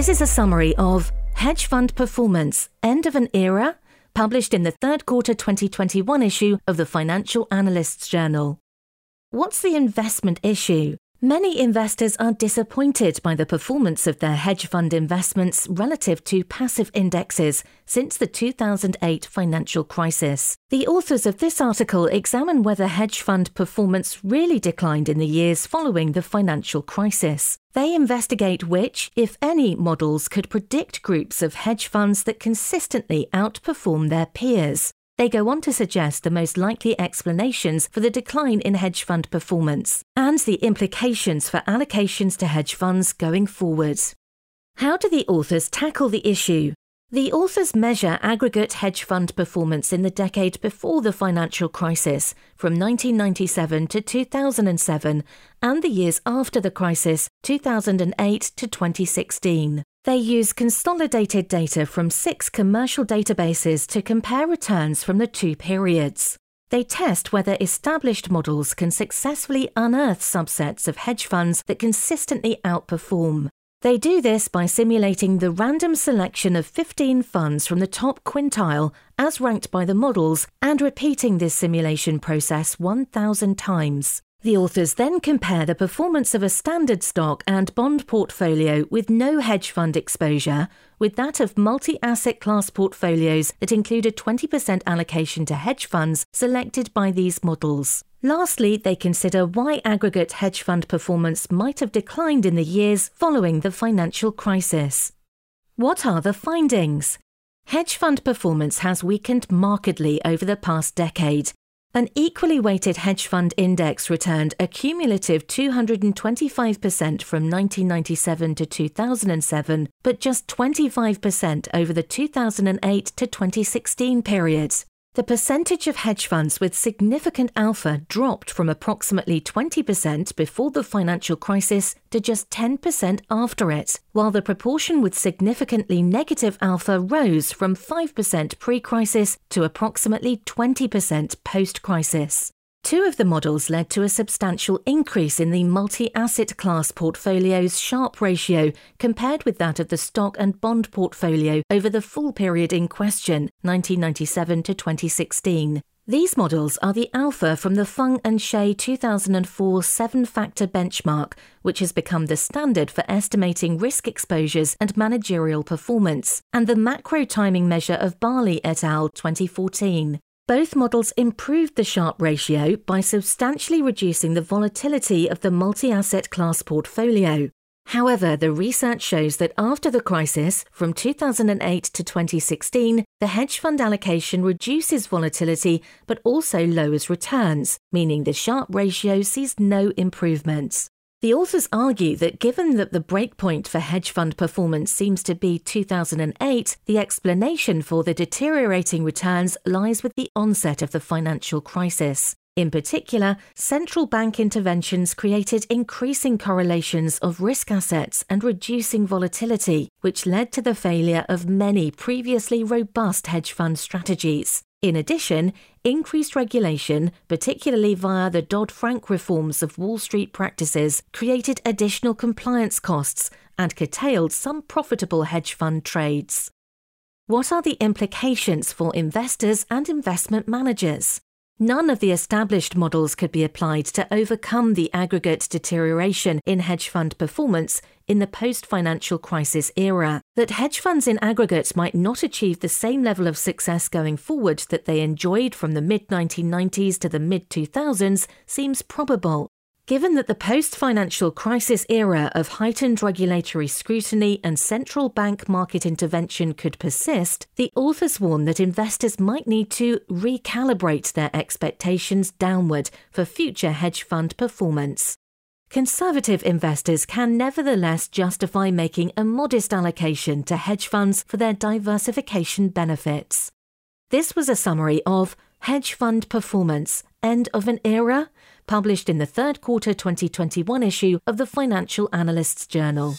This is a summary of Hedge Fund Performance End of an Era, published in the third quarter 2021 issue of the Financial Analysts Journal. What's the investment issue? Many investors are disappointed by the performance of their hedge fund investments relative to passive indexes since the 2008 financial crisis. The authors of this article examine whether hedge fund performance really declined in the years following the financial crisis. They investigate which, if any, models could predict groups of hedge funds that consistently outperform their peers. They go on to suggest the most likely explanations for the decline in hedge fund performance and the implications for allocations to hedge funds going forward. How do the authors tackle the issue? The authors measure aggregate hedge fund performance in the decade before the financial crisis, from 1997 to 2007, and the years after the crisis, 2008 to 2016. They use consolidated data from six commercial databases to compare returns from the two periods. They test whether established models can successfully unearth subsets of hedge funds that consistently outperform. They do this by simulating the random selection of 15 funds from the top quintile as ranked by the models and repeating this simulation process 1,000 times. The authors then compare the performance of a standard stock and bond portfolio with no hedge fund exposure with that of multi asset class portfolios that include a 20% allocation to hedge funds selected by these models. Lastly, they consider why aggregate hedge fund performance might have declined in the years following the financial crisis. What are the findings? Hedge fund performance has weakened markedly over the past decade, an equally weighted hedge fund index returned a cumulative 225% from 1997 to 2007, but just 25% over the 2008 to 2016 periods. The percentage of hedge funds with significant alpha dropped from approximately 20% before the financial crisis to just 10% after it, while the proportion with significantly negative alpha rose from 5% pre crisis to approximately 20% post crisis. Two of the models led to a substantial increase in the multi asset class portfolio's Sharpe ratio compared with that of the stock and bond portfolio over the full period in question, 1997 to 2016. These models are the alpha from the Fung and Hsieh 2004 seven factor benchmark, which has become the standard for estimating risk exposures and managerial performance, and the macro timing measure of Bali et al. 2014. Both models improved the Sharpe ratio by substantially reducing the volatility of the multi asset class portfolio. However, the research shows that after the crisis, from 2008 to 2016, the hedge fund allocation reduces volatility but also lowers returns, meaning the Sharpe ratio sees no improvements. The authors argue that given that the breakpoint for hedge fund performance seems to be 2008, the explanation for the deteriorating returns lies with the onset of the financial crisis. In particular, central bank interventions created increasing correlations of risk assets and reducing volatility, which led to the failure of many previously robust hedge fund strategies. In addition, increased regulation, particularly via the Dodd Frank reforms of Wall Street practices, created additional compliance costs and curtailed some profitable hedge fund trades. What are the implications for investors and investment managers? None of the established models could be applied to overcome the aggregate deterioration in hedge fund performance in the post financial crisis era. That hedge funds in aggregate might not achieve the same level of success going forward that they enjoyed from the mid 1990s to the mid 2000s seems probable. Given that the post financial crisis era of heightened regulatory scrutiny and central bank market intervention could persist, the authors warn that investors might need to recalibrate their expectations downward for future hedge fund performance. Conservative investors can nevertheless justify making a modest allocation to hedge funds for their diversification benefits. This was a summary of Hedge Fund Performance End of an Era published in the third quarter 2021 issue of the Financial Analysts Journal.